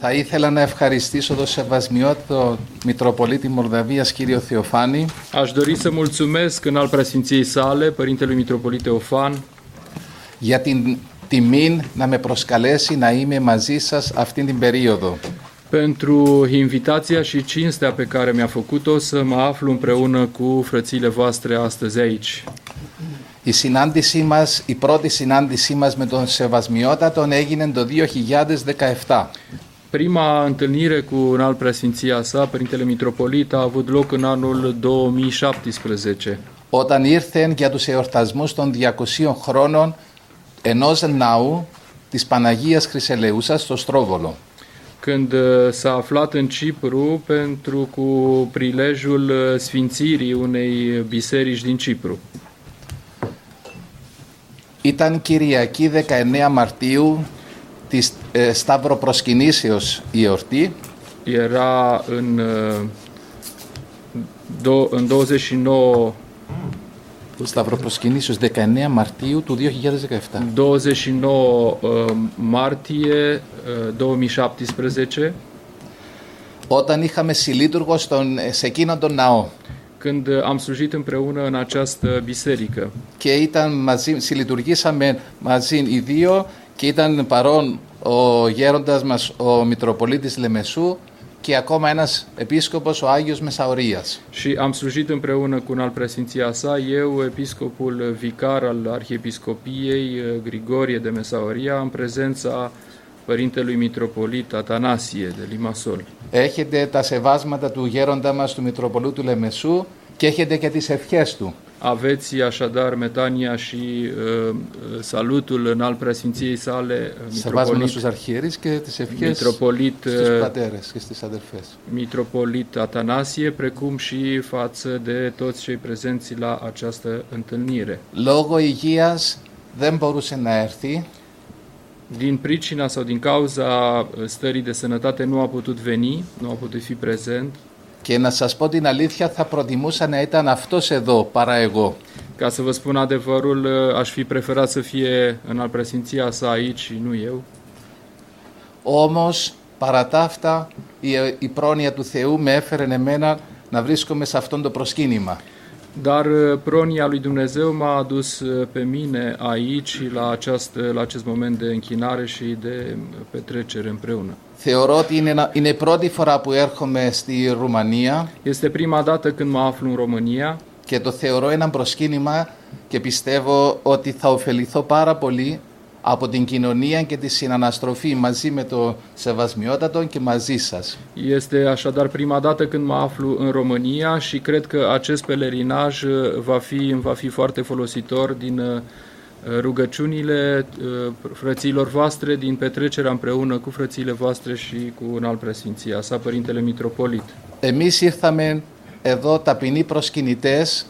Θα ήθελα να ευχαριστήσω τον Σεβασμιότο Μητροπολίτη Μολδαβίας κύριο Θεοφάνη Aș dori să mulțumesc în al preasfinției sale, Părintelui Mitropolit Teofan, για την τιμή να με προσκαλέσει να είμαι μαζί σας αυτήν την περίοδο. pentru invitația și cinstea pe care mi-a făcut-o să mă aflu împreună cu frățiile voastre astăzi aici. Η συνάντησή μας, η πρώτη συνάντησή μας με τον Σεβασμιότατον έγινε το 2017. Prima întâlnire cu în al preasfinția sa, Părintele Mitropolit, a avut loc în anul 2017, όταν ήρθε για τους εορτασμούς των 200 χρόνων ενός ναού της Παναγίας Χρυσελεούσας στο Στρόβολο. când uh, s-a aflat în Cipru pentru cu prilejul uh, sfințirii unei biserici din Cipru. Ήταν Κυριακή 19 Μαρτίου της ε, Σταυροπροσκυνήσεως η εορτή Era în, uh, do, în 29, του Σταυροπροσκυνήσεως 19 Μαρτίου του 2017. 29 uh, martie uh, 2017, Όταν είχαμε συλλήτουργο στον, σε εκείνον τον ναό când uh, am slujit împreună în această biserică. και ήταν μαζί, συλλειτουργήσαμε μαζί οι δύο και ήταν παρόν ο γέροντας μας ο Μητροπολίτης Λεμεσού και ακόμα ένας επίσκοπος ο Άγιος Μεσαωρίας. Și am slujit împreună cu un alt preasfinția sa, eu, episcopul vicar al Arhiepiscopiei uh, Grigorie de Mesaoria, în prezența Părintelui Mitropolit Atanasie de Limasol. Έχετε τα σεβάσματα του γέροντα μας του Μητροπολίτου Λεμεσού και έχετε και τις ευχές του. Aveți așadar metania și uh, salutul în al preasfinției sale, uh, Σεβάσματα Mitropolit, στους αρχιερείς και τις ευχές Mitropolit, στους uh, πατέρες και στις αδερφές. Mitropolit Atanasie, precum și față de toți cei prezenți la această întâlnire. Λόγω υγείας δεν μπορούσε να έρθει Din pricina sau din cauza uh, stării de sănătate nu a putut veni, nu a putut fi prezent. Και να σας πω την αλήθεια θα προτιμούσα να ήταν αυτός εδώ παρά εγώ. Ca să vă spun adevărul, uh, aș fi preferat să fie în al presimția sa aici și nu eu. Όμως παρά τα αυτά η, η πρόνοια του Θεού με έφερε εμένα να βρίσκομαι σε αυτόν το προσκύνημα. Dar uh, pronia lui Dumnezeu m-a adus uh, pe mine aici și la, această, la acest moment de închinare și de petrecere împreună. Θεωρώ ότι είναι, ένα- είναι η πρώτη φορά που έρχομαι στη Ρουμανία Este prima dată când mă aflu în România και το θεωρώ ένα προσκύνημα και πιστεύω ότι θα ωφεληθώ πάρα πολύ από την κοινωνία και τη συναναστροφή μαζί με το Σεβασμιότατο και μαζί σας. Este așadar prima dată când mă aflu în România și cred că acest pelerinaj uh, va fi, îmi va fi foarte folositor din uh, rugăciunile uh, frăților voastre, din petrecerea împreună cu frățiile voastre și cu un alt preasfinția sa, Părintele Mitropolit. Εμείς ήρθαμε εδώ ταπεινοί προσκυνητές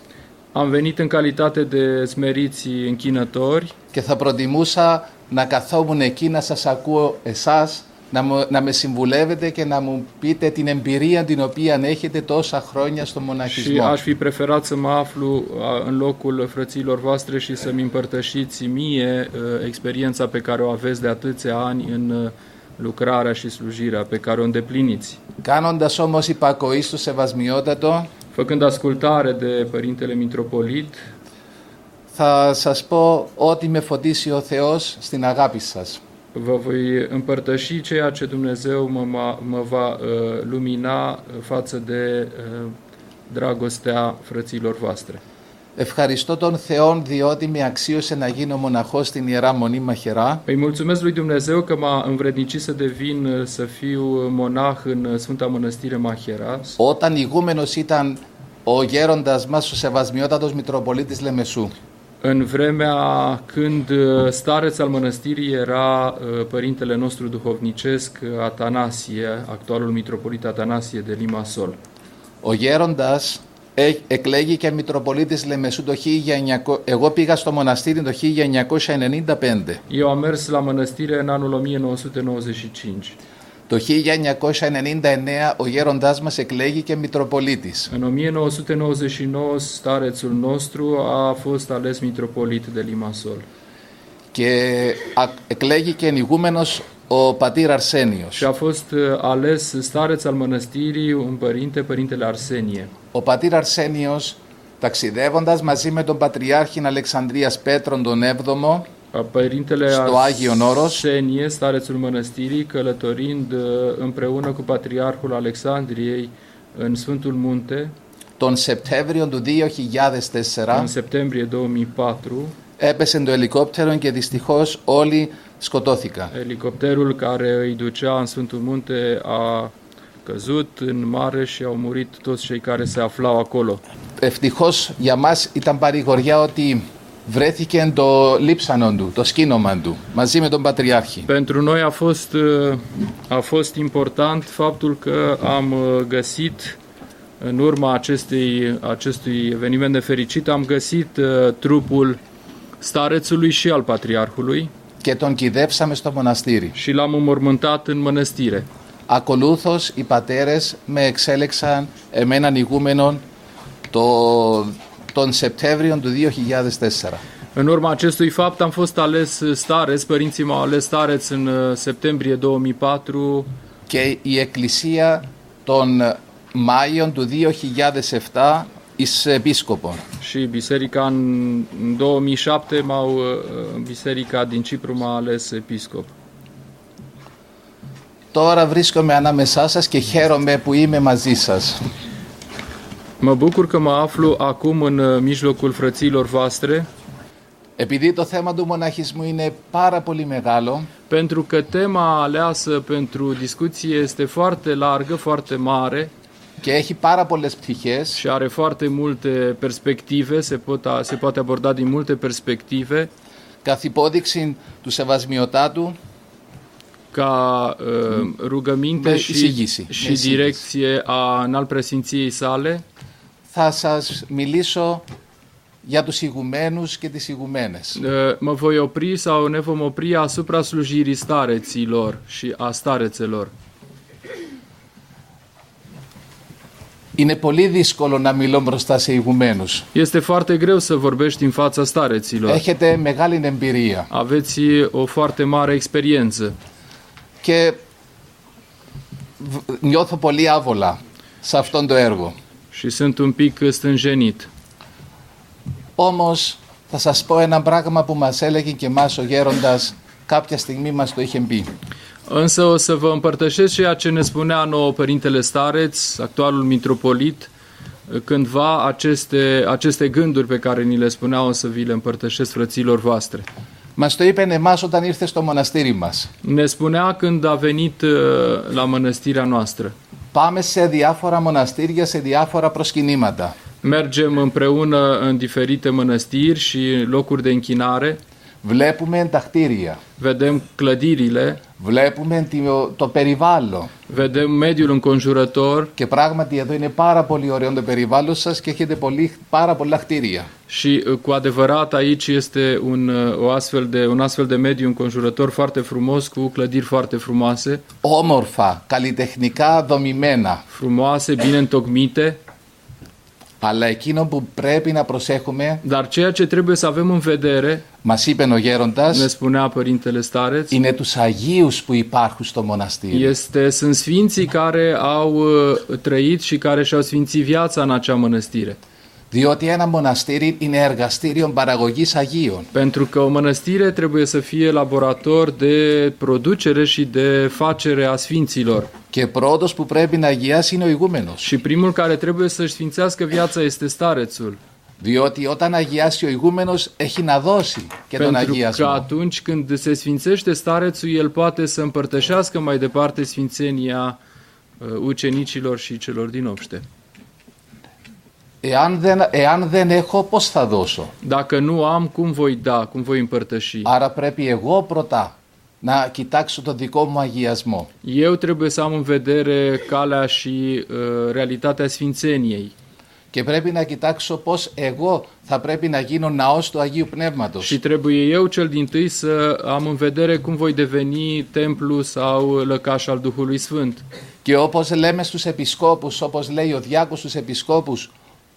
Am venit în calitate de smeriți închinători και θα προτιμούσα να καθόμουν εκεί να σας ακούω εσάς, να, μου- να με συμβουλεύετε και να μου πείτε την εμπειρία την οποία έχετε τόσα χρόνια στο și μοναχισμό. aș fi preferat să mă aflu a, în locul frăților voastre și să-mi împărtășiți mie uh, experiența pe care o aveți de atâția ani în uh, lucrarea și slujirea pe care o îndepliniți. Κάνοντας όμως υπακοή στο Σεβασμιότατο, Făcând ascultare de Părintele Mitropolit, θα σας πω ότι με φωτίσει ο Θεός στην αγάπη σας. vă voi împărtăși ceea ce Dumnezeu mă, mă, mă va uh, lumina uh, față de uh, dragostea frăților voastre. Ευχαριστώ τον Θεό διότι με αξίωσε να γίνω μοναχός στην Ιερά Μονή Μαχερά Îi mulțumesc lui Dumnezeu că m-a învrednicit să devin, uh, să fiu monah în uh, Sfânta Mănăstire Macheras, όταν ηγούμενος ήταν ο γέροντας μας ο Σεβασμιότατος Μητροπολίτης Λεμεσού. În vremea când uh, stareț al mănăstirii era uh, părintele nostru duhovnicesc uh, Atanasie, actualul mitropolit Atanasie de Limasol. Ο γέροντας ε- εκλέγηκε Μητροπολίτης Λεμεσού το 1900... Εγώ πήγα στο μοναστήρι το 1995. Eu am mers la mănăstire în anul 1995. Το 1999 ο γέροντάς μας εκλέγηκε Μητροπολίτης. În 1999 starețul nostru a fost ales mitropolit de Limasol. Και α- εκλέγηκε ηγούμενος ο πατήρ Αρσένιος. și a fost uh, ales stareț al mănăstirii un părinte, părintele Arsenie. Ο πατήρ Αρσένιος ταξιδεύοντας μαζί με τον Πατριάρχη Αλεξανδρίας Πέτρον τον 7ο A Părintele Στο Agion Oros. Arsenie, starețul mănăstirii, călătorind uh, împreună cu Patriarhul Alexandriei în Sfântul Munte, τον Σεπτέμβριο του 2004 în septembrie 2004, έπεσε το ελικόπτερο και δυστυχώς όλοι σκοτώθηκαν. Elicopterul care îi ducea în Sfântul Munte a căzut în mare și au murit toți cei care se aflau acolo. Ευτυχώς για μας ήταν παρηγοριά ότι βρέθηκε το λείψανο του, το σκήνομα του, μαζί με τον Πατριάρχη. Pentru noi a fost, uh, a fost important faptul că am uh, găsit, în urma acestei, acestui eveniment nefericit, am găsit uh, trupul starețului și al patriarhului και τον κυδέψαμε στο μοναστήρι. și l-am înmormântat în mănăstire. Ακολούθως οι πατέρες με εξέλεξαν εμέναν ηγούμενον το, τον Σεπτέμβριο του 2004. În urma acestui fapt am fost ales stareț, părinții m-au ales stareț în uh, septembrie 2004 Και η Εκκλησία τον Μάιο του 2007 εις επίσκοπον. și biserica în în 2007 m-au, uh, biserica din Cipru m-a ales episcop. Τώρα βρίσκομαι ανάμεσά σας και χαίρομαι που είμαι μαζί σας. Mă bucur că mă aflu acum în uh, mijlocul frăților voastre, Επειδή το θέμα του μοναχισμού είναι πάρα πολύ μεγάλο, pentru că tema aleasă pentru discuție este foarte largă, foarte mare και έχει πάρα πολλές πτυχές, și are foarte multe perspective, se, pot, a- se poate aborda din multe perspective, καθ' υπόδειξη του σεβασμιωτάτου ca uh, rugăminte Be- și, εισηγήση. și Εισηγήση. direcție a înalt presinției sale. θα σας μιλήσω για τους ηγουμένους και τις ηγουμένες. Uh, Mă voi opri sau ne vom opri asupra slujirii stareților și a starețelor. Είναι πολύ δύσκολο να μιλώ μπροστά σε ηγουμένους. Este foarte greu să vorbești în fața stareților. Έχετε μεγάλη εμπειρία Aveți o foarte mare experiență και β- νιώθω πολύ άβολα σε αυτόν το έργο. și sunt un pic stânjenit. Όμως θα σας πω ένα πράγμα που μας έλεγε και εμάς ο γέροντας κάποια στιγμή μας το είχε πει. Însă o să vă împărtășesc ceea ce ne spunea nouă Părintele Stareț, actualul mitropolit, cândva aceste, aceste gânduri pe care ni le spunea o să vi le împărtășesc frăților voastre. Μας το είπε εμάς όταν ήρθε στο μοναστήρι μας. Ne spunea când a venit uh, la mănăstirea noastră. Πάμε σε διάφορα μοναστήρια, σε διάφορα προσκυνήματα. Mergem împreună în diferite mănăstiri și locuri de închinare, Βλέπουμε τα κτίρια. vedem clădirile, Βλέπουμε το- το περιβάλλον. vedem mediul înconjurător Και πράγματι εδώ είναι πάρα πολύ ωραίο το περιβάλλον σας και έχετε πολύ, πάρα πολλά κτίρια. și uh, cu adevărat aici este un, uh, o astfel de, un astfel de mediu înconjurător foarte frumos cu clădiri foarte frumoase, Όμορφα, καλλιτεχνικά δομημένα. frumoase, bine întocmite, Αλλά εκείνο που πρέπει να προσέχουμε, dar ceea ce trebuie să avem în vedere, μας είπε ο ne γέροντας, spunea Părintele Stareț, είναι τους Αγίους που υπάρχουν στο μοναστήρι. este, sunt sfinții care au uh, trăit și care și-au sfințit viața în acea mănăstire. Διότι ένα μοναστήρι είναι εργαστήριο παραγωγής Αγίων. Pentru că o mănăstire trebuie să fie laborator de producere și de facere a sfinților. Και πρώτος που πρέπει να αγιάσει είναι ο ηγούμενος. Și primul care trebuie să-și sfințească viața este starețul. Διότι όταν αγιάσει ο ηγούμενος έχει να δώσει και τον Pentru că αγιασμό. atunci când se sfințește starețul, el poate să împărtășească mai departe sfințenia uh, ucenicilor și celor din obște. Εάν δεν, εάν δεν έχω, πώς θα δώσω; Dacă nu am, cum voi da, cum voi împărtăși? Άρα πρέπει εγώ πρώτα να κοιτάξω το δικό μου αγιασμό. Eu trebuie să am în vedere calea și uh, realitatea sfințeniei. Και πρέπει να κοιτάξω πώς εγώ θα πρέπει να γίνω ναός του Αγίου Πνεύματος. Și trebuie eu cel din tâi să am în vedere cum voi deveni templu sau lăcaș al Duhului Sfânt. Και όπως λέμε στους επισκόπους, όπως λέει ο Διάκος στους επισκόπους,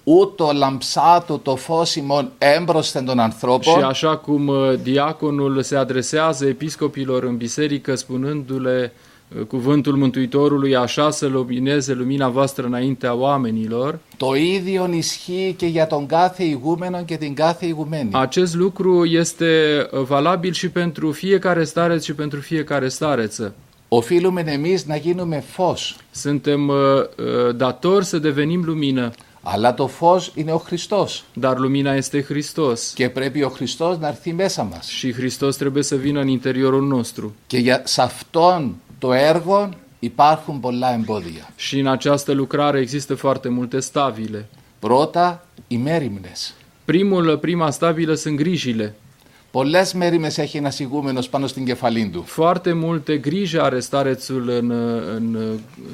ούτω λαμψάτο το φως ημών έμπροσθεν των Și ανθρώπων, așa cum uh, diaconul se adresează episcopilor în biserică spunându-le uh, cuvântul Mântuitorului așa să lumineze lumina voastră înaintea oamenilor, το ίδιο ισχύει και για τον κάθε ηγούμενο και την κάθε ηγουμένη. acest lucru este uh, valabil și pentru fiecare stareț și pentru fiecare stareță. Οφείλουμε εμείς να γίνουμε φως, Suntem uh, uh, datori să devenim lumină, αλλά το φως είναι ο Χριστός dar lumina este Hristos και πρέπει ο Χριστός να έρθει μέσα μας. și Hristos trebuie să vină în interiorul nostru. Και για, σε αυτόν το έργο υπάρχουν πολλά εμπόδια. Și în această lucrare există foarte multe stabile. Πρώτα, οι μέρημνες. Primul, prima stabilă sunt grijile. Πολλές μέρημνες έχει ένας ηγούμενος πάνω στην κεφαλή του. Foarte multe griji are starețul în, în,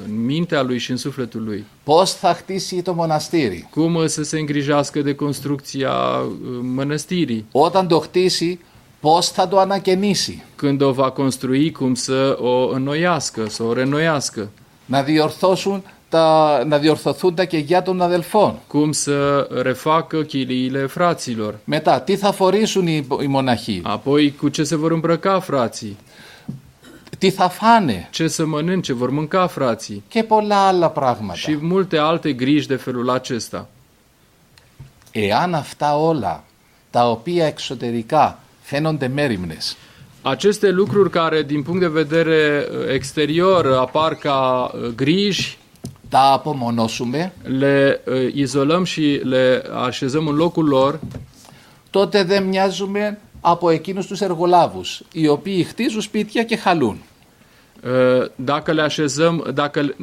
în mintea lui și în sufletul lui. Πώς θα χτίσει το μοναστήρι. Cum să se îngrijească de construcția uh, mănăstirii. Όταν το χτίσει, πώς θα το ανακαινήσει. Când o va construi, cum să o înnoiască, să o renoiască. Να, διορθώσουν τα, να διορθωθούν τα κεγιά των αδελφών. Cum să refacă chiliile fraților. Μετά, τι θα φορήσουν οι, οι μοναχοί. Apoi, cu ce se vor îmbrăca frații. Τι θα φάνε. Ce să mănânce, vor mânca frații. Και πολλά άλλα πράγματα. Și multe alte griji de felul acesta. Εάν αυτά όλα, τα οποία εξωτερικά φαίνονται μέρημνες, Aceste lucruri care, din punct de vedere uh, exterior, apar ca uh, griji, τα απομονώσουμε, le uh, izolăm și le așezăm în locul lor, τότε δεν μοιάζουμε από εκείνους τους εργολάβους, οι οποίοι χτίζουν σπίτια και χαλούν. uh, dacă le așezăm, dacă,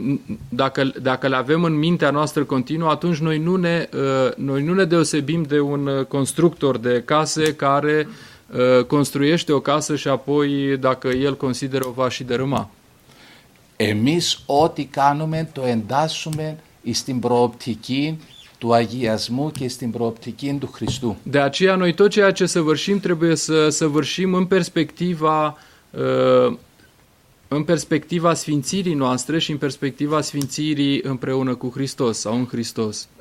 dacă, dacă le avem în mintea noastră continuă, atunci noi nu ne, uh, noi nu ne deosebim de un uh, constructor de case care uh, construiește o casă și apoi, dacă el consideră, o va și dărâma. εμείς ό,τι κάνουμε το εντάσσουμε εις την προοπτική του αγιασμού και στην προοπτική του Χριστού. De aceea noi tot ceea ce săvârșim trebuie să săvârșim în perspectiva uh, în perspectiva sfințirii noastre și în perspectiva sfințirii împreună cu Hristos sau.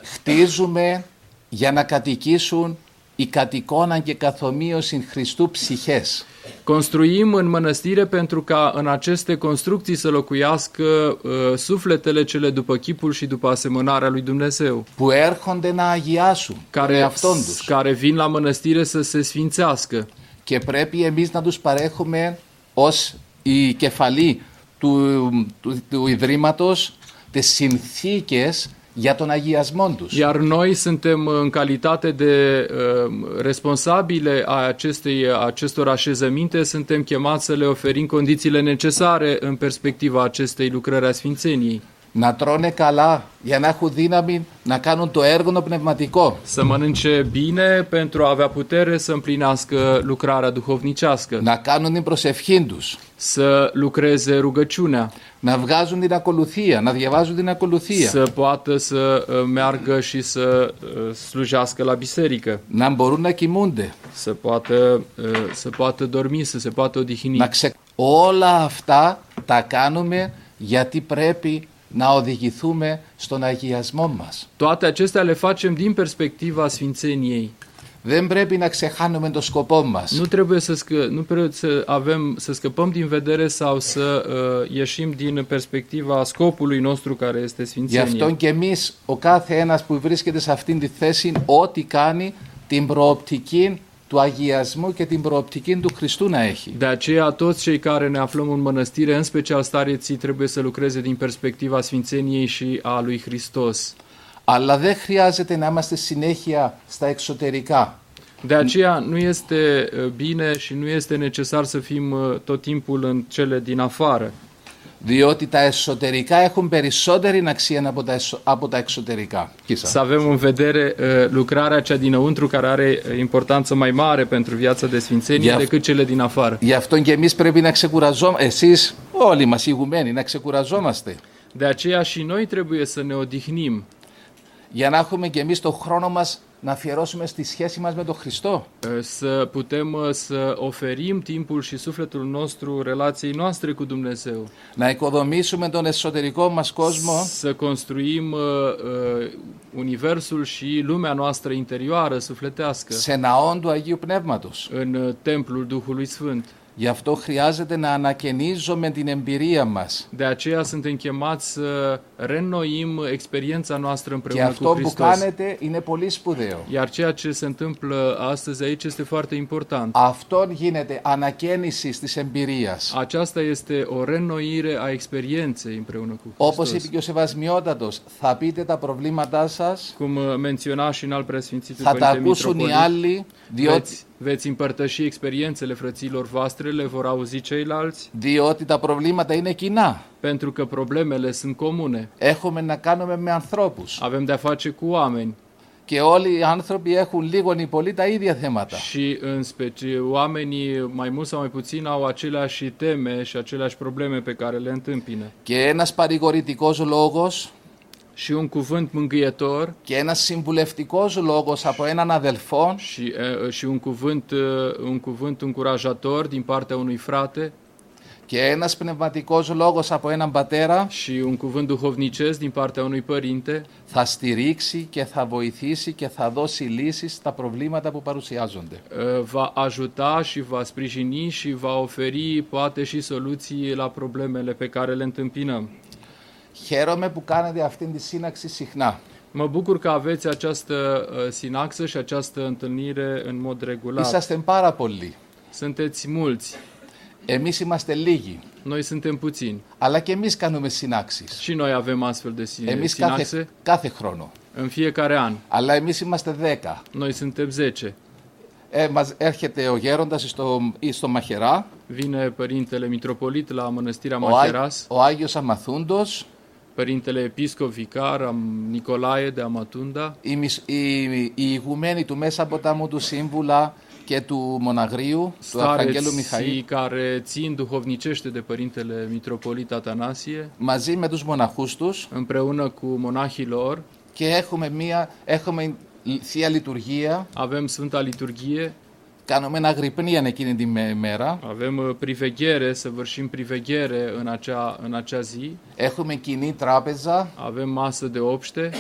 Χτίζουμε για να κατοικήσουν η κατοικώναν και καθομοίωσιν Χριστού ψυχές. Construim în mănăstire pentru ca în aceste construcții să locuiască uh, sufletele cele după chipul și după asemănarea lui Dumnezeu, που έρχονται να αγιάσουν τον care, εαυτόν τους. care vin la mănăstire să se sfințească. Και πρέπει εμείς να τους παρέχουμε ως η κεφαλή του, του, του Ιδρύματος τις συνθήκες για τον αγιασμό τους. Iar noi suntem în calitate de uh, responsabile a acestei, a acestor așezăminte, suntem chemați să le oferim condițiile necesare în perspectiva acestei lucrări a Sfințeniei. Να τρώνε καλά για να έχουν δύναμη να κάνουν το έργο το πνευματικό. Să mănânce bine pentru a avea putere să împlinească lucrarea duhovnicească, Να κάνουν την προσευχή τους. să lucreze rugăciunea, Να βγάζουν την ακολουθία, να διαβάζουν την ακολουθία. să poată să uh, meargă și să uh, slujească la biserică, Να μπορούν να κοιμούνται. să poată, uh, să poată dormi, să se poată odihni. Να ξε... Όλα αυτά τα κάνουμε γιατί πρέπει να οδηγηθούμε στον αγιασμό μας. Toate acestea le facem din perspectiva sfințeniei. Δεν πρέπει να ξεχάνουμε το σκοπό μας. Nu trebuie să, scă, nu trebuie să avem să scăpăm din vedere sau să uh, ieșim din perspectiva scopului nostru care este Γι' sfințenia. αυτό και εμείς, ο κάθε ένας που βρίσκεται σε αυτήν τη θέση, ό,τι κάνει την προοπτική του αγιασμού και την προοπτική του Χριστού να έχει. De aceea, toți cei care ne aflăm în mănăstire, în special stareții, trebuie să lucreze din perspectiva sfințeniei și a lui Hristos. Αλλά δεν χρειάζεται να είμαστε συνέχεια στα εξωτερικά. De aceea nu este uh, bine și nu este necesar să fim uh, tot timpul în cele din afară. Διότι τα εσωτερικά έχουν περισσότερη αξία από τα, εσω- από τα εξωτερικά. Κοίτα. Să avem în vedere uh, lucrarea cea dinăuntru care are uh, importanță mai mare pentru viața de sfințenie Ia- decât cele din afară. Γι' αυτό και εμείς πρέπει να ξεκουραζόμαστε, εσείς όλοι μας οι ηγουμένοι, να ξεκουραζόμαστε. De aceea și noi trebuie să ne odihnim Για να έχουμε και εμείς το χρόνο μας να αφιερώσουμε στη σχέση μας με τον Χριστό. Uh, Să putem uh, să oferim timpul și sufletul nostru relației noastre cu Dumnezeu. Να οικοδομήσουμε τον εσωτερικό μας κόσμο Să construim uh, uh, universul și lumea noastră interioară, sufletească, σε ναόν του Αγίου Πνεύματος. în uh, templul Duhului Sfânt. Γι' αυτό χρειάζεται να ανακαινίζουμε την εμπειρία μας. De aceea suntem chemați să reînnoim experiența noastră Και împreună cu αυτό που Hristos. κάνετε είναι πολύ σπουδαίο. Iar ceea ce se întâmplă astăzi aici este foarte important. Αυτό γίνεται ανακαίνιση της εμπειρίας. Aceasta este o reînnoire a experienței împreună cu Όπως Hristos. είπε και ο Σεβασμιότατος, θα πείτε τα προβλήματά σας, Cum uh, menționa și în alt preasfințitul θα τα Părinte ακούσουν οι Mitropolit, άλλοι, διότι, veți, veți împărtăși experiențele frăților voastre, le vor auzi ceilalți, διότι τα προβλήματα είναι κοινά. pentru că problemele sunt comune. Έχουμε να κάνουμε με ανθρώπους. Avem de-a face cu oameni Και όλοι οι άνθρωποι έχουν λίγο ή πολύ τα ίδια θέματα. și în specie oamenii mai mult sau mai puțin au aceleași teme și aceleași probleme pe care le întâmpină. Και ένας παρηγορητικός λόγος Și un cuvânt mângâietor και ένας συμβουλευτικός λόγος από έναν αδελφό și, e, și un, cuvânt, e, un cuvânt încurajator din partea unui frate και ένας πνευματικός λόγος από έναν πατέρα și un cuvânt duhovnicesc din partea unui părinte θα στηρίξει και θα βοηθήσει και θα δώσει λύσεις στα προβλήματα που παρουσιάζονται. e, va ajuta și va sprijini și va oferi poate și soluții la problemele pe care le întâmpinăm. Χαίρομαι που κάνετε αυτή τη σύναξη συχνά. Mă bucur că aveți această uh, sinaxă și această întâlnire în mod regulat. Είσαστε πάρα πολλοί. Sunteți mulți, Εμείς είμαστε λίγοι. noi suntem puțini. Αλλά και εμείς κάνουμε συνάξεις. Și noi avem astfel de sin- Εμείς sinaxe κάθε, κάθε χρόνο. în fiecare an. Αλλά εμείς είμαστε δέκα. Noi suntem 10. Ε, μας έρχεται ο γέροντας στο, ή στο Μαχερά, Vine părintele mitropolit la mănăstirea ο, Ά- Macheras, ο Άγιος Αμαθούντος, Părintele Episcop Vicar am Nicolae de Amatunda. Οι, οι, του Μέσα Ποτάμου του Σύμβουλα και του Μοναγρίου, του Αρχαγγέλου Μιχαήλ. Οι care țin duhovnicește de Părintele Μητροπολίτ Ατανάσιε. Μαζί με τους μοναχούς τους. Împreună cu μονάχοι lor. Και έχουμε Θεία Λειτουργία κάνουμε ένα αγρυπνίαν εκείνη τη με- μέρα, avem uh, priveghere, să vârșim priveghere în acea, în acea zi, έχουμε κοινή τράπεζα avem masă de obște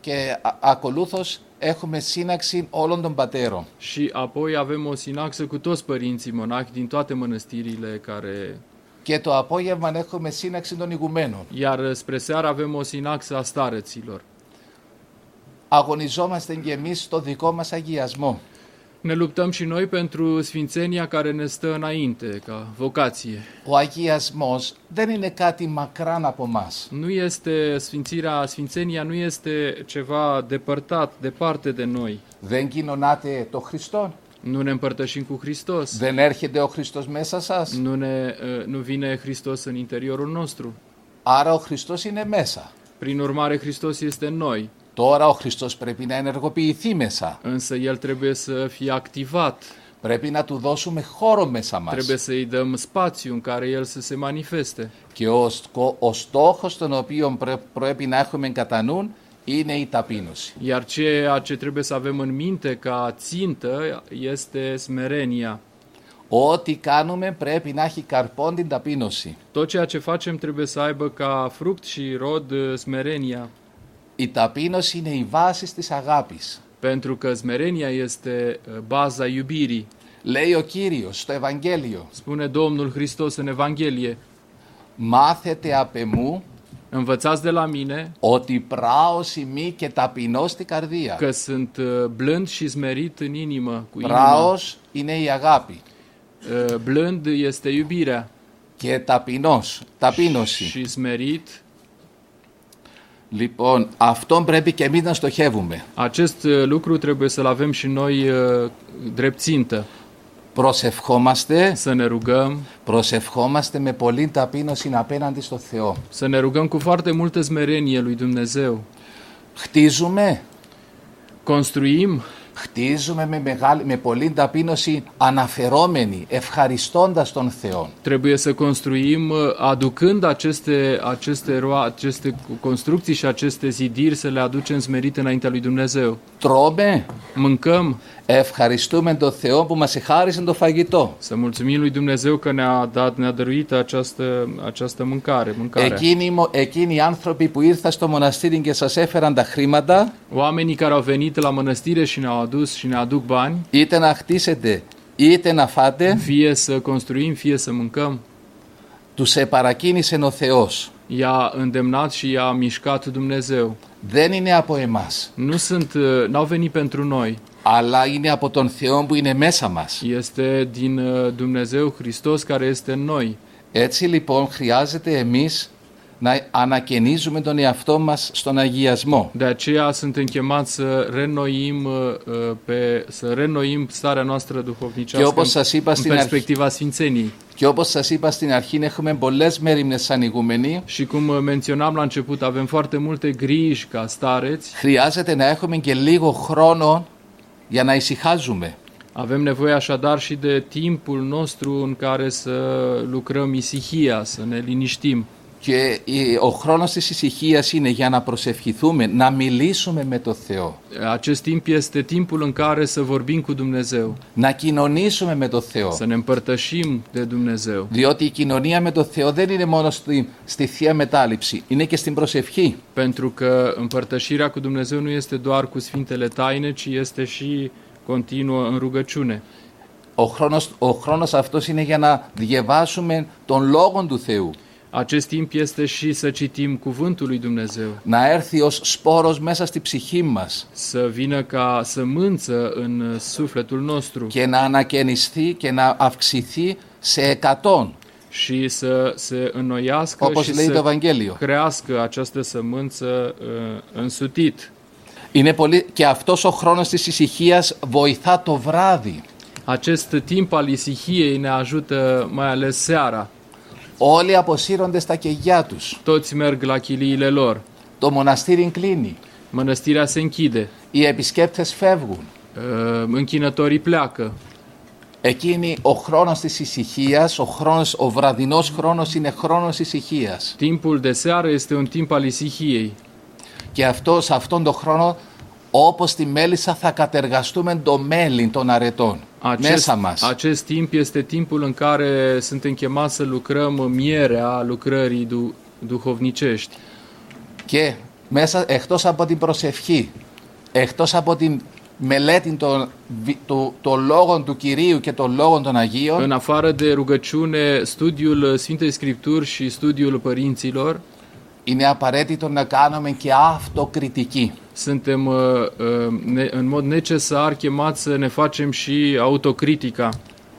και α- ακολούθως έχουμε σύναξη όλων των πατέρων. și apoi avem o sinaxă cu toți părinții monahi din toate mănăstirile care... Και το απόγευμα έχουμε σύναξη των ηγουμένων. Iar uh, spre seară avem o sinaxă a stareților. Αγωνιζόμαστε και εμείς στο δικό μας αγιασμό. Ne luptăm și noi pentru sfințenia care ne stă înainte, ca vocație. Ο αγιασμός δεν είναι κάτι μακράν από μας. Nu este sfințirea, sfințenia nu este ceva depărtat, departe de noi. Δεν κοινωνάτε το Χριστό. Nu ne împărtășim cu Hristos. Δεν έρχεται ο Χριστός μέσα σας. Nu, ne, uh, nu vine Hristos în interiorul nostru. Άρα ο Χριστός είναι μέσα. Prin urmare, Hristos este în noi, Τώρα ο Χριστός πρέπει να ενεργοποιηθεί μέσα. însă El trebuie să fie activat. Πρέπει να του δώσουμε χώρο μέσα μας. Trebuie să-i dăm spațiu în care El să se manifeste. Και ο, σκο- ο στόχος τον οποίο πρέ- πρέπει να έχουμε κατά νου είναι η ταπείνωση. Iar ceea ce trebuie să avem în minte ca țintă este smerenia. Ό,τι κάνουμε πρέπει να έχει καρπόν την ταπείνωση. Tot ceea ce facem trebuie să aibă ca fruct și rod uh, smerenia, Η ταπείνωση είναι η βάση της αγάπης. pentru că smerenia este uh, baza iubirii. Λέει ο Κύριος στο Ευαγγέλιο Spune Domnul Hristos în Evanghelie, «Μάθετε απ' εμού învățați de la mine ότι πράος ημί και ταπεινώ στη καρδία». că sunt uh, blând și smerit în inimă, cu inima. Πράος είναι η αγάπη Uh, Blând este iubirea και ταπεινός, ταπείνωση. și smerit. Λοιπόν, αυτόν πρέπει και εμείς να στοχεύουμε. Acest uh, lucru trebuie să-l avem și noi uh, drept țintă. Προσευχόμαστε, Să ne rugăm, προσευχόμαστε με πολύ ταπείνωση απέναντι στο Θεό. să ne rugăm cu foarte multă smerenie lui Dumnezeu. Χτίζουμε, Construim, Χτίζουμε με, μεγάλη, με πολλή ταπείνωση αναφερόμενοι, ευχαριστώντας τον Θεό. Trebuie să construim uh, aducând aceste, aceste, roa, aceste construcții și aceste zidiri să le aducem smerite înaintea lui Dumnezeu. Τρώμε, Mâncăm, Ευχαριστούμε τον Θεό που μας εχάρισε το φαγητό. să mulțumim lui Dumnezeu că ne-a dat, ne-a dăruit această, această mâncare, mâncarea. Εκείνοι, οι μο- εκείνοι οι άνθρωποι που ήρθαν στο μοναστήρι και σας έφεραν τα χρήματα, Oamenii care au venit la mănăstire și ne-au adus și ne aduc bani, είτε να χτίσετε είτε να φάτε, fie să construim, fie să mâncăm, τους επαρακίνησε ο Θεός. i-a îndemnat și i-a mișcat Dumnezeu. Δεν είναι από εμάς, Nu sunt, uh, n-au venit pentru noi, αλλά είναι από τον Θεό που είναι μέσα μας. este din uh, Dumnezeu Hristos care este în noi. Έτσι λοιπόν χρειάζεται εμείς να ανακαινίζουμε τον εαυτό μας στον αγιασμό. De aceea suntem chemați să renoim, uh, uh, pe, să renoim starea noastră Και duhovnicească όπως în, σας είπα în στην αρχή, perspectiva Sfințeniei. και όπως σας είπα στην αρχή έχουμε πολλές μέρημνες σαν ηγουμενοί, Și cum uh, menționam la început, avem foarte multe griji ca stareți, χρειάζεται να έχουμε και λίγο χρόνο για να ησυχάζουμε. avem nevoie așadar și de timpul nostru în care să lucrăm isihia, să ne liniștim. Και η- ο χρόνος της ησυχίας είναι για να προσευχηθούμε, να μιλήσουμε με το Θεό, Acest timp este timpul în care să vorbim cu Dumnezeu, να κοινωνήσουμε με το Θεό. să ne împărtășim de Dumnezeu. Διότι η κοινωνία με το Θεό δεν είναι μόνο στη, στη Θεία Μετάληψη, είναι και στην προσευχή. Pentru că împărtășirea cu Dumnezeu nu este doar cu Sfintele Taine, ci este și continuă în rugăciune. Ο χρόνος, ο χρόνος αυτός είναι για να διαβάσουμε τον Λόγο του Θεού, Acest timp este și să citim Cuvântul lui Dumnezeu, να έρθει ως σπόρος μέσα στη ψυχή μας să vină ca sămânță în sufletul nostru και να ανακαινιστεί και να αυξηθεί σε εκατόν, și să se înnoiască όπως și λέει το să Ευαγγέλιο. crească această sămânță uh, însutit. Είναι πολύ... Και αυτός ο χρόνος της ησυχίας βοηθά το βράδυ. Acest timp al isihiei ne ajută mai ales seara. Όλοι αποσύρονται στα κεγιά τους. Toți merg la chiliile lor. Το μοναστήρι κλείνει. Mănăstirea se închide. Οι επισκέπτες φεύγουν. Uh, Închinătorii pleacă. Εκείνη ο χρόνος της ησυχίας, ο, χρόνος, ο βραδινός χρόνος είναι χρόνος ησυχίας. Timpul de seară este un timp al isihiei. Και αυτό, σε αυτόν τον χρόνο, όπως τη μέλισσα θα κατεργαστούμε το μέλι των αρετών. Acest, μέσα μας. acest timp este timpul în care suntem chemați să lucrăm mierea lucrării du, duhovnicești. Και μέσα, εκτός από την προσευχή, εκτός από την μελέτη των, βι- του, των λόγων του Κυρίου και των λόγων των Αγίων, În afară de rugăciune, studiul Sfintei Scripturi și studiul părinților, είναι απαραίτητο να κάνουμε και αυτοκριτική. suntem uh, uh, ne, în mod necesar chemați să ne facem și autocritica.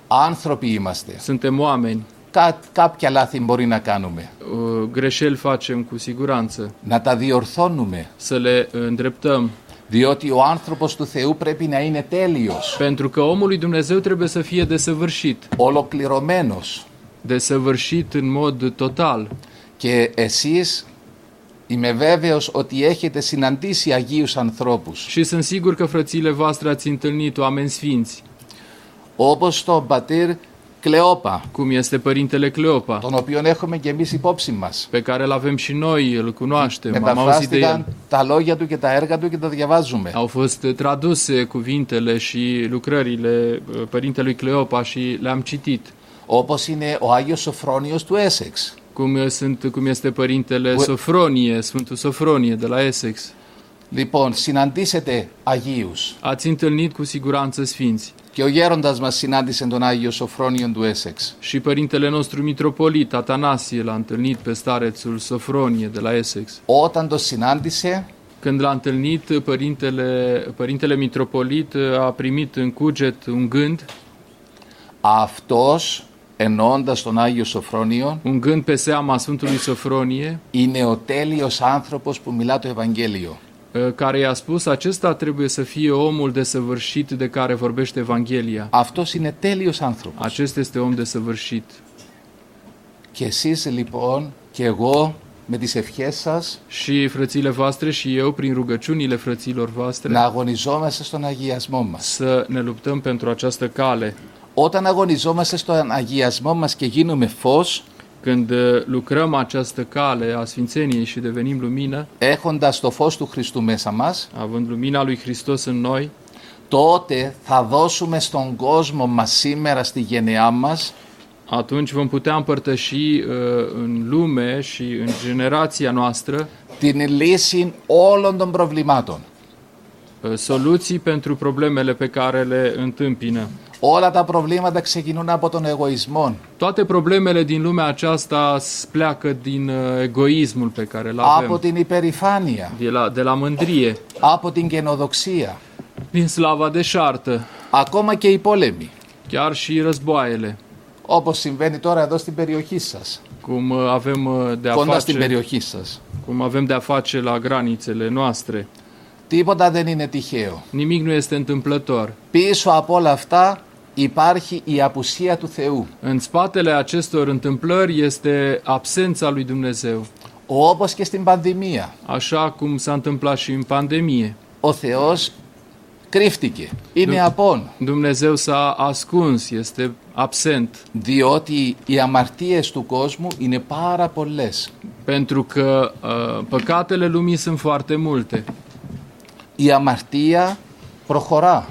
Άνθρωποι είμαστε. Suntem oameni. Κά, κάποια λάθη μπορεί να κάνουμε. Uh, Greșeli facem cu siguranță. Να τα διορθώνουμε. Să le îndreptăm. Διότι ο άνθρωπος του Θεού πρέπει να είναι τέλειος, Pentru că omul lui Dumnezeu trebuie să fie desăvârșit. ολοκληρωμένος. Desăvârșit în mod total. Και εσείς είμαι βέβαιος ότι έχετε συναντήσει Αγίους ανθρώπους, Și sunt sigur că frățiile voastre ați întâlnit oameni sfinți, όπως τον πατήρ Κλεόπα, cum este Părintele Cleopa, τον οποίον έχουμε και εμείς υπόψη μας. pe care îl avem și noi, îl cunoaștem, am auzit de el. Μεταφράστηκαν τα λόγια του και τα έργα του και τα διαβάζουμε. Au fost traduse cuvintele și lucrările uh, Părintelui Cleopa și le-am citit. Όπως είναι ο Άγιος Σοφρόνιος του Έσεξ, Cum, sunt, cum este Părintele Ue- Sofronie, Sfântul Sofronie de la Essex. Λοιπόν, συναντήσετε Αγίους. Ați întâlnit cu siguranță sfinți. Και ο γέροντας μας συνάντησε τον Άγιο Σοφρόνιον του Έσεξ. Și părintele nostru mitropolit Atanasie l-a întâlnit pe starețul Sofronie de la Essex. Όταν το συνάντησε, Când l-a întâlnit, părintele, părintele mitropolit a primit în cuget un gând, αυτός, εννοώντας τον Άγιο Σοφρόνιο, un gând pe seama Sfântului Sofronie, είναι ο τέλειος άνθρωπος που μιλά το Ευαγγέλιο. care i-a spus acesta trebuie să fie omul desăvârșit de care vorbește Evanghelia. Αυτός είναι τέλειος άνθρωπος. Acesta este om desăvârșit. Και εσείς λοιπόν και εγώ με τις ευχές σας și frățiile voastre și eu prin rugăciunile frăților voastre να αγωνιζόμαστε στον αγιασμό μας. să ne luptăm pentru această cale. Όταν αγωνιζόμαστε στον αγιασμό μας και γίνουμε φως, Când uh, lucrăm această cale a sfințeniei și devenim lumină, έχοντας το φως του Χριστού μέσα μας, având lumina lui Hristos în noi, τότε θα δώσουμε στον κόσμο μας σήμερα στη γενεά μας atunci vom putea împărtăși uh, în lume și în generația noastră την λύση όλων των προβλημάτων. uh, soluții pentru problemele pe care le întâmpină. Όλα τα προβλήματα ξεκινούν από τον εγωισμό, Toate problemele din lumea aceasta s- pleacă din uh, egoismul pe care îl avem, από την υπερηφάνεια, de la, de la mândrie, από την καινοδοξία, din slava de șartă, ακόμα και οι πόλεμοι, chiar și războaiele, όπως συμβαίνει τώρα εδώ στην περιοχή σας, cum uh, avem uh, de a κοντά στην face, περιοχή σας. cum avem de a face la granițele noastre. Τίποτα δεν είναι τυχαίο. Nimic nu este întâmplător. Πίσω από όλα αυτά υπάρχει η απουσία του Θεού. În spatele acestor întâmplări este absența lui Dumnezeu, Όπως και στην πανδημία. așa cum s-a întâmplat și în pandemie. Ο Θεός κρύφτηκε. Είναι Ναι. απόν. Dumnezeu s-a ascuns, este absent, Διότι οι αμαρτίες του κόσμου είναι πάρα πολλές. pentru că uh, păcatele lumii sunt foarte multe. Η αμαρτία προχωρά.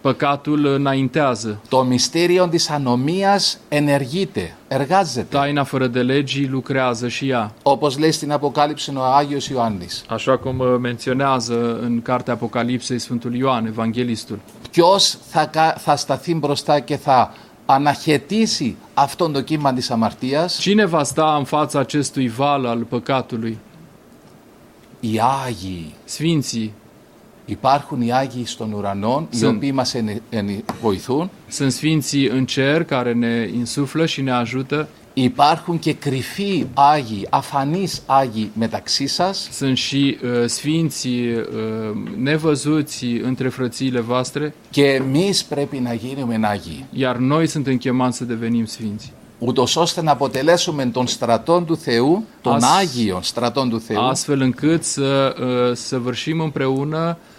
Păcatul înaintează. Το μυστήριο της ανομίας ενεργείται, εργάζεται. Taina fără de legii lucrează și ea. Όπως λέει στην Αποκάλυψη ο Άγιος Ιωάννης. Așa cum uh, menționează în cartea Apocalipsei Sfântul Ioan, Evanghelistul. Ποιος θα, κα- θα σταθεί μπροστά και θα αναχαιτήσει αυτόν το κύμα της αμαρτίας. Cine va sta în fața acestui val al păcatului? Οι Άγιοι. Sfinții. Υπάρχουν οι Άγιοι στον ουρανό, οι Συν. οποίοι μας ενε- ενε- βοηθούν. Sunt sfinții în cer care ne insuflă și ne ajută. Υπάρχουν και κρυφοί Άγιοι, αφανείς Άγιοι μεταξύ σας. Sunt și uh, sfinții uh, nevăzuți între frățiile voastre, Και εμείς πρέπει να γίνουμε Άγιοι. iar noi suntem chemați să devenim sfinți. Ούτως ώστε να αποτελέσουμε των στρατών του Θεού, των Ας- Άγιων στρατών του Θεού, Astfel încât să uh, săvârșim împreună uh,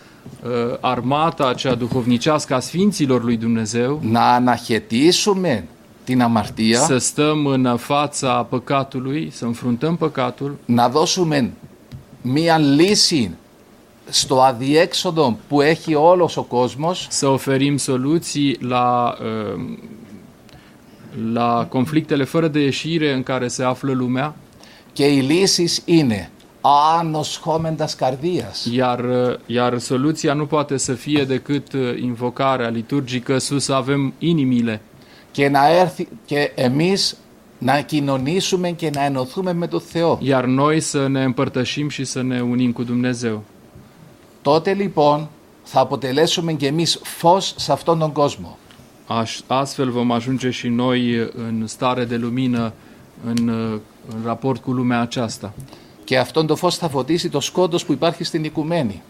armata aceea duhovnicească a sfinților lui Dumnezeu, να αναχαιτήσουμε την αμαρτία, să stăm în fața păcatului, să înfruntăm păcatul, να δώσουμε μία λύση στο αδιέξοδο που έχει όλος ο κόσμος să oferim soluții la, uh, la conflictele fără de ieșire în care se află lumea, και οι λύσεις είναι ανοσχόμεντας καρδίας. iar, uh, iar soluția nu poate să fie decât uh, invocarea liturgică sus să avem inimile και να έρθει και εμείς να κοινωνήσουμε και να ενωθούμε με τον Θεό. iar noi să ne împărtășim și să ne unim cu Dumnezeu. Τότε λοιπόν θα αποτελέσουμε και εμείς φως σε αυτόν τον κόσμο. Aș, astfel vom ajunge și noi în stare de lumină în, uh, în raport cu lumea aceasta. Και αυτόν το φως θα φωτίσει το σκότος που υπάρχει στην οικουμένη.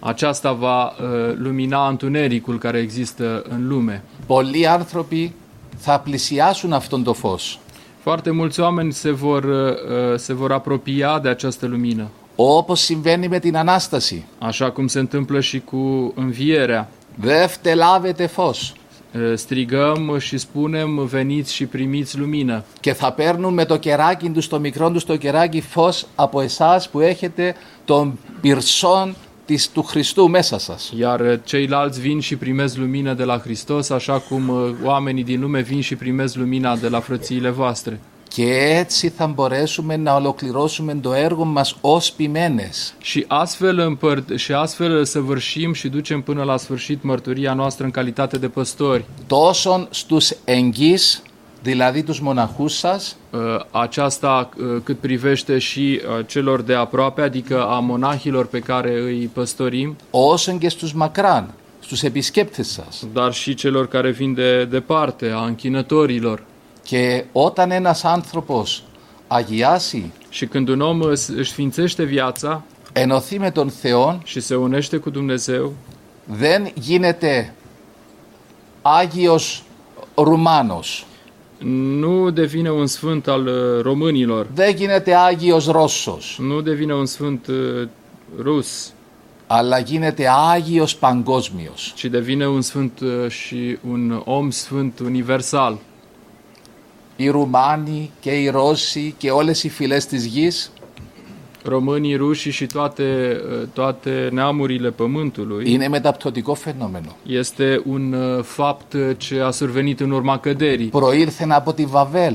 Aceasta va uh, lumina întunericul care există în lume. Πολλοί άνθρωποι θα πλησιάσουν αυτόν το φως. Foarte mulți oameni se vor, uh, se vor apropia de această lumină, Όπως συμβαίνει με την Ανάσταση. așa cum se întâmplă și cu învierea. Δεν φτελάβετε φως. Uh, Strigăm și spunem, veniți și primiți lumină. Και θα παίρνουν με το κεράκι τους, το μικρό τους το κεράκι φως από εσάς που έχετε τον πυρσόν της, του Χριστού μέσα σας. Iar uh, ceilalți vin și primesc lumină de la Hristos, așa cum uh, oamenii din lume vin și primesc lumina de la frățiile voastre. Και έτσι θα μπορέσουμε να ολοκληρώσουμε το έργο μας ως ποιμένες. Și astfel, împărt- și astfel săvârșim și ducem până la sfârșit mărturia noastră în calitate de păstori. Τόσον στους εγγύς, δηλαδή τους μοναχούς σας, Uh, Aceasta uh, cât privește și uh, celor de aproape, adică a monahilor pe care îi păstorim, όσον και στους μακράν, στους επισκέπτες σας. dar și celor care vin de departe, a închinătorilor. Και όταν ένας άνθρωπος αγιάσει, Și când un om îs- își sfințește viața ενωθεί με τον Θεό, și se unește cu Dumnezeu, δεν γίνεται Άγιος Ρουμάνος. nu devine un sfânt al uh, românilor, Δεν γίνεται Άγιος Ρώσος, nu devine un sfânt uh, rus, αλλά γίνεται Άγιος Παγκόσμιος. ci devine un sfânt uh, și un om sfânt universal οι Ρουμάνοι και οι Ρώσοι και όλες οι φυλές της γης. Ρωμάνοι, Ρούσοι και toate, toate neamurile pământului. Είναι μεταπτωτικό φαινόμενο. Este un fapt ce a survenit în από τη Βαβέλ.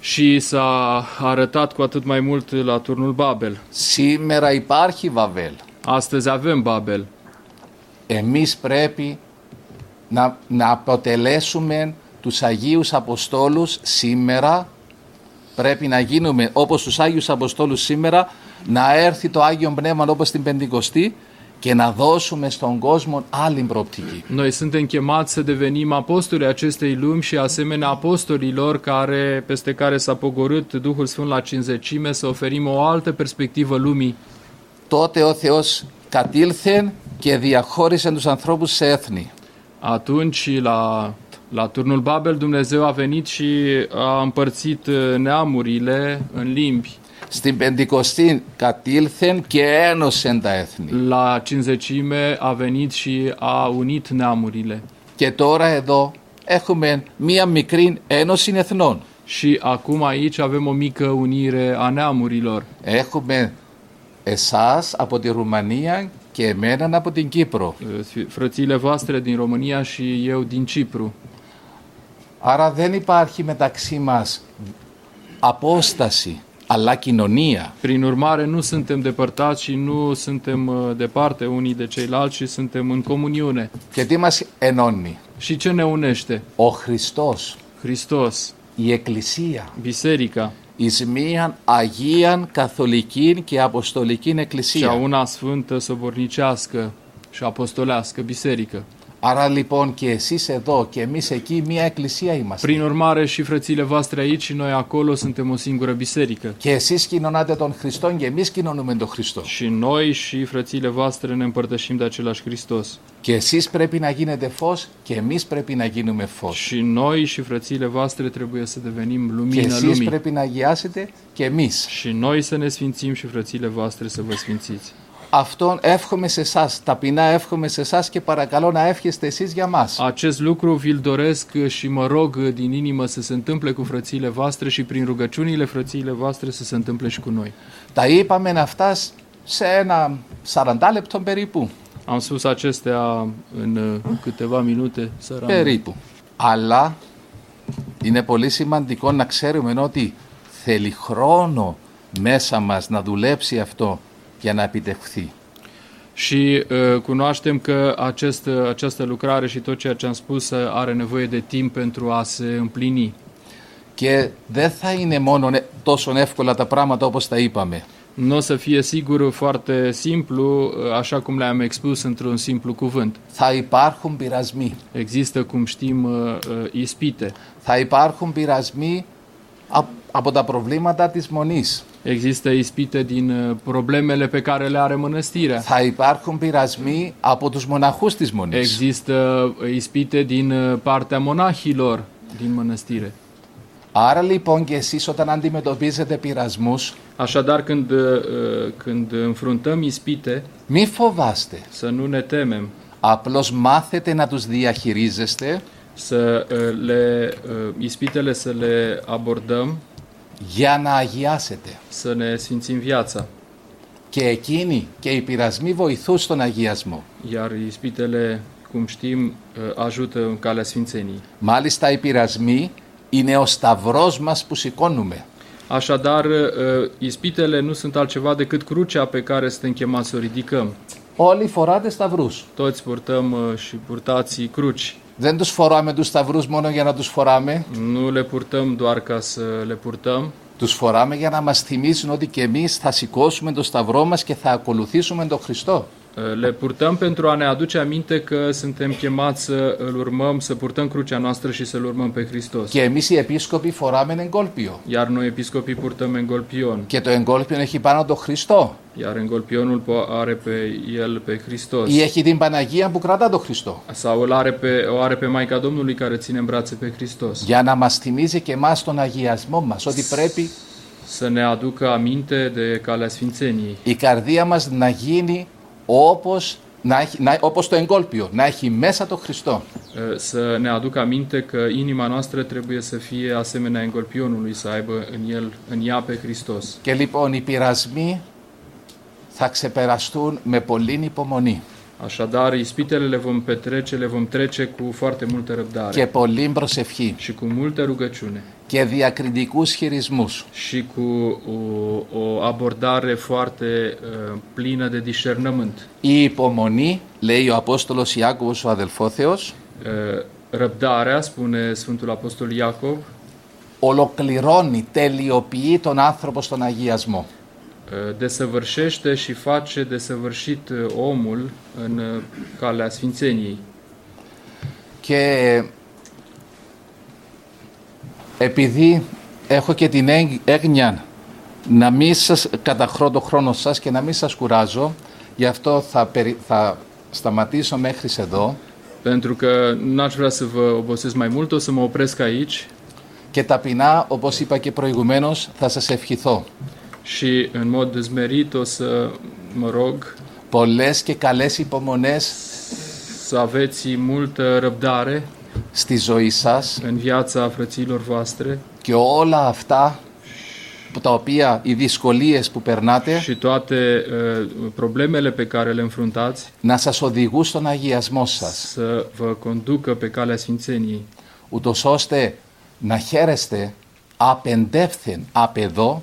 Și s-a arătat cu atât mai mult la turnul Babel. Σήμερα υπάρχει Βαβέλ. Astăzi avem Babel. Πρέπει να, αποτελέσουμε τους Αγίους Αποστόλους σήμερα πρέπει να γίνουμε όπως τους Άγιους Αποστόλους σήμερα να έρθει το Άγιο Πνεύμα όπως την Πεντηκοστή και να δώσουμε στον κόσμο άλλη προοπτική. Noi suntem chemați să devenim apostoli acestei lumi și asemenea apostolilor care, peste care s-a pogorât Duhul Sfânt la cinzecime să oferim o altă perspectivă lumii. Τότε ο Θεός κατήλθεν και διαχώρισε τους ανθρώπους σε έθνη. Atunci, la, la turnul Babel, Dumnezeu a venit și a împărțit uh, neamurile în limbi. Στην Πεντηκοστή κατήλθεν και ένωσεν τα έθνη. La cinzecime a venit și a unit neamurile. Και τώρα εδώ έχουμε μία μικρή ένωση εθνών. Și acum aici avem o mică unire a neamurilor. Έχουμε εσάς από τη Ρουμανία και εμέναν από την Κύπρο. Uh, Frățiile voastre din România și eu din Cipru. Άρα δεν υπάρχει μεταξύ μας απόσταση, αλλά κοινωνία. Prin urmare, nu suntem depărtați și nu suntem uh, departe unii de ceilalți și suntem în comuniune. Και τι μας ενώνει. Și ce ne unește? Ο Χριστός, Hristos, η Εκκλησία, biserica, εις μίαν Αγίαν Καθολική και Αποστολική cea Εκκλησία. una sfântă, sobornicească și apostolească, biserică. Άρα λοιπόν και εσείς εδώ και εμείς εκεί μία εκκλησία είμαστε. Prin urmare, și frățile voastre aici și noi acolo suntem o singură biserică. Και εσείς κοινωνάτε τον Χριστό και εμείς κοινωνούμε τον Χριστό. Și noi și frățile voastre ne împărtășim de același Hristos. Και εσείς πρέπει να γίνετε φως και εμείς πρέπει να γίνουμε φως. Și noi și frățile voastre trebuie să devenim Και lumină εσείς lumii. πρέπει να αγιάσετε και εμείς. Și noi să ne sfințim și frățile voastre să vă sfințiți. Αυτόν εύχομαι σε εσάς. Ταπεινά εύχομαι σε εσάς και παρακαλώ να εύχεστε εσείς για μας. Acest lucru vi-l doresc și mă rog din inimă să se întâmple cu frățiile voastre și prin rugăciunile frățiile voastre să se întâmple și cu noi. Τα είπαμε αυτά σε ένα 40 λεπτό περίπου. Am spus acestea în uh, câteva minute, săran. Περίπου. Αλλά είναι πολύ σημαντικό να ξέρουμε ότι θέλει χρόνο μέσα μας να δουλέψει αυτό για να επιτευχθεί. Și uh, cunoaștem că acest, această lucrare și tot ceea ce am spus uh, are nevoie de timp pentru a se împlini. Και δεν θα είναι μόνο ε- τόσο εύκολα τα πράγματα όπως τα είπαμε. Nu o să fie sigur foarte simplu, uh, așa cum le-am expus într-un simplu cuvânt. Θα υπάρχουν πειρασμοί. Există, cum știm, uh, uh, ispite. Θα υπάρχουν πειρασμοί απ- από τα προβλήματα της μονής. Există ispite din uh, problemele pe care le are. Θα υπάρχουν πειρασμοί από τους μοναχούς της μονής. Există uh, ispite din uh, partea μονάχιλor din mănăstire. Άρα λοιπόν και εσείς όταν αντιμετωπίζετε πειρασμούς Așadar, când, când înfruntăm ispite, μάθετε να τους διαχειρίζεστε για να αγιάσετε. să ne sfințim viața. Και εκείνοι και οι πειρασμοί βοηθούν στον αγιασμό. Iar ispitele, cum știm, uh, ajută în calea sfințeniei. Μάλιστα οι πειρασμοί είναι ο σταυρός μας που σηκώνουμε. Așadar, uh, ispitele nu sunt altceva decât crucea pe care suntem chemați să o ridicăm. Όλοι φοράτε σταυρούς. Toți purtăm uh, și purtați cruci. Δεν τους φοράμε τους σταυρούς μόνο για να τους φοράμε. Nu le purtăm doar ca să le purtăm, Τους φοράμε για να μας θυμίσουν ότι και εμείς θα σηκώσουμε το σταυρό μας και θα ακολουθήσουμε τον Χριστό. Le purtăm pentru a ne aduce aminte că suntem chemați să îl urmăm, să purtăm crucea noastră și să-l urmăm pe Hristos. Και εμείς οι επίσκοποι φοράμε εγκόλπιο. Iar noi, episcopii, purtăm engolpion. Και το εγκόλπιο έχει πάνω τον Χριστό. Iar engolpionul po- are pe el pe Hristos. Ή έχει την Παναγία που κρατά τον Χριστό. Sau îl are pe, o are pe Maica Domnului care ține în brațe pe Hristos. Για να μας θυμίζει και εμάς τον αγιασμό μας. Ότι πρέπει Să ne aducă aminte de calea Sfințeniei. η καρδία μας να γίνει όπως, να έχει, να, όπως το εγκόλπιο. Να έχει μέσα τον Χριστό. Să ne aducă aminte că inima noastră trebuie să fie asemenea engolpionului, să aibă în el, în ea pe Hristos. Και λοιπόν οι πειρασμοί θα ξεπεραστούν με πολλή υπομονή Așadar, ispitele le vom petrece, le vom trece cu foarte multă răbdare και πολλή προσευχή și cu multă rugăciune και διακριτικούς χειρισμούς. Σίκου ο abordare foarte uh, plină de discernământ. Η υπομονή, λέει ο Απόστολος Ιάκωβος ο αδελφόθεος, uh, που είναι Sfântul Apostol Iacov, ολοκληρώνει, τελειοποιεί τον άνθρωπο στον αγιασμό. Uh, desăvârșește și face desăvârșit omul în. Και επειδή έχω και την έγ- έγνοια να μην σας καταχρώ το χρόνο σας και να μην σας κουράζω, γι' αυτό θα, περι- θα σταματήσω μέχρι εδώ. Pentru că n-aș vrea să vă obosesc mai mult, o să mă opresc aici. Και ταπεινά, όπως είπα και προηγουμένως, θα σας ευχηθώ. Și în mod dezmerit o să mă rog πολλές και καλές υπομονές. să aveți multă răbdare στη ζωή σας în viața frăților voastre και όλα αυτά που τα οποία οι δυσκολίες που περνάτε și toate uh, problemele pe care le înfruntați να σας οδηγούν στον αγιασμό σας. să vă conducă pe calea Sfințeniei, ούτως ώστε να χαίρεστε απεντεύθεν απ' εδώ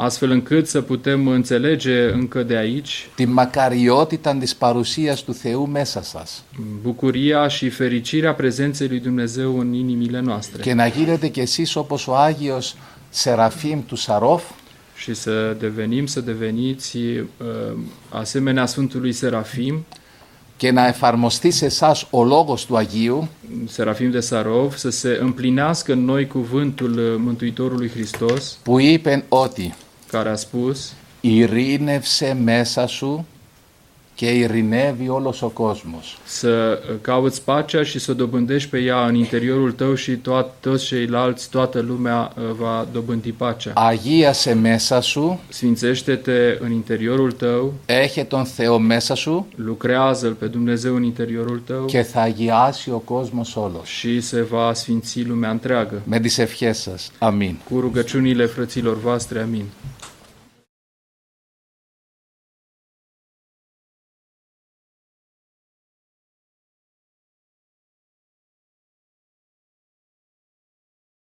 astfel încât să putem înțelege încă de aici τη μακαριότητα της παρουσίας του Θεού μέσα σας bucuria și fericirea prezenței lui Dumnezeu în inimile noastre και να γίνετε κι εσείς όπως ο Άγιος Σεραφείμ του Σαρόφ și să devenim, să deveniți uh, asemenea Sfântului Serafim, και να εφαρμοστεί σε εσά ο λόγος του Αγίου Serafim de Sarov, să se împlinească în noi cuvântul uh, Mântuitorului Hristos, που είπε ότι care a spus ειρήνευσε μέσα σου και ειρηνεύει όλος ο κόσμος. să cauți pacea și să dobândești pe ea în interiorul tău și toat, toți ceilalți, toată lumea uh, va dobândi pacea. Αγίασε μέσα σου, Sfințește-te în interiorul tău, έχει τον Θεό μέσα σου lucrează-L pe Dumnezeu în interiorul tău και θα αγιάσει ο κόσμος όλος. și se va sfinți lumea întreagă. Με τις ευχές σας. Αμήν. Cu rugăciunile frăților voastre, amin.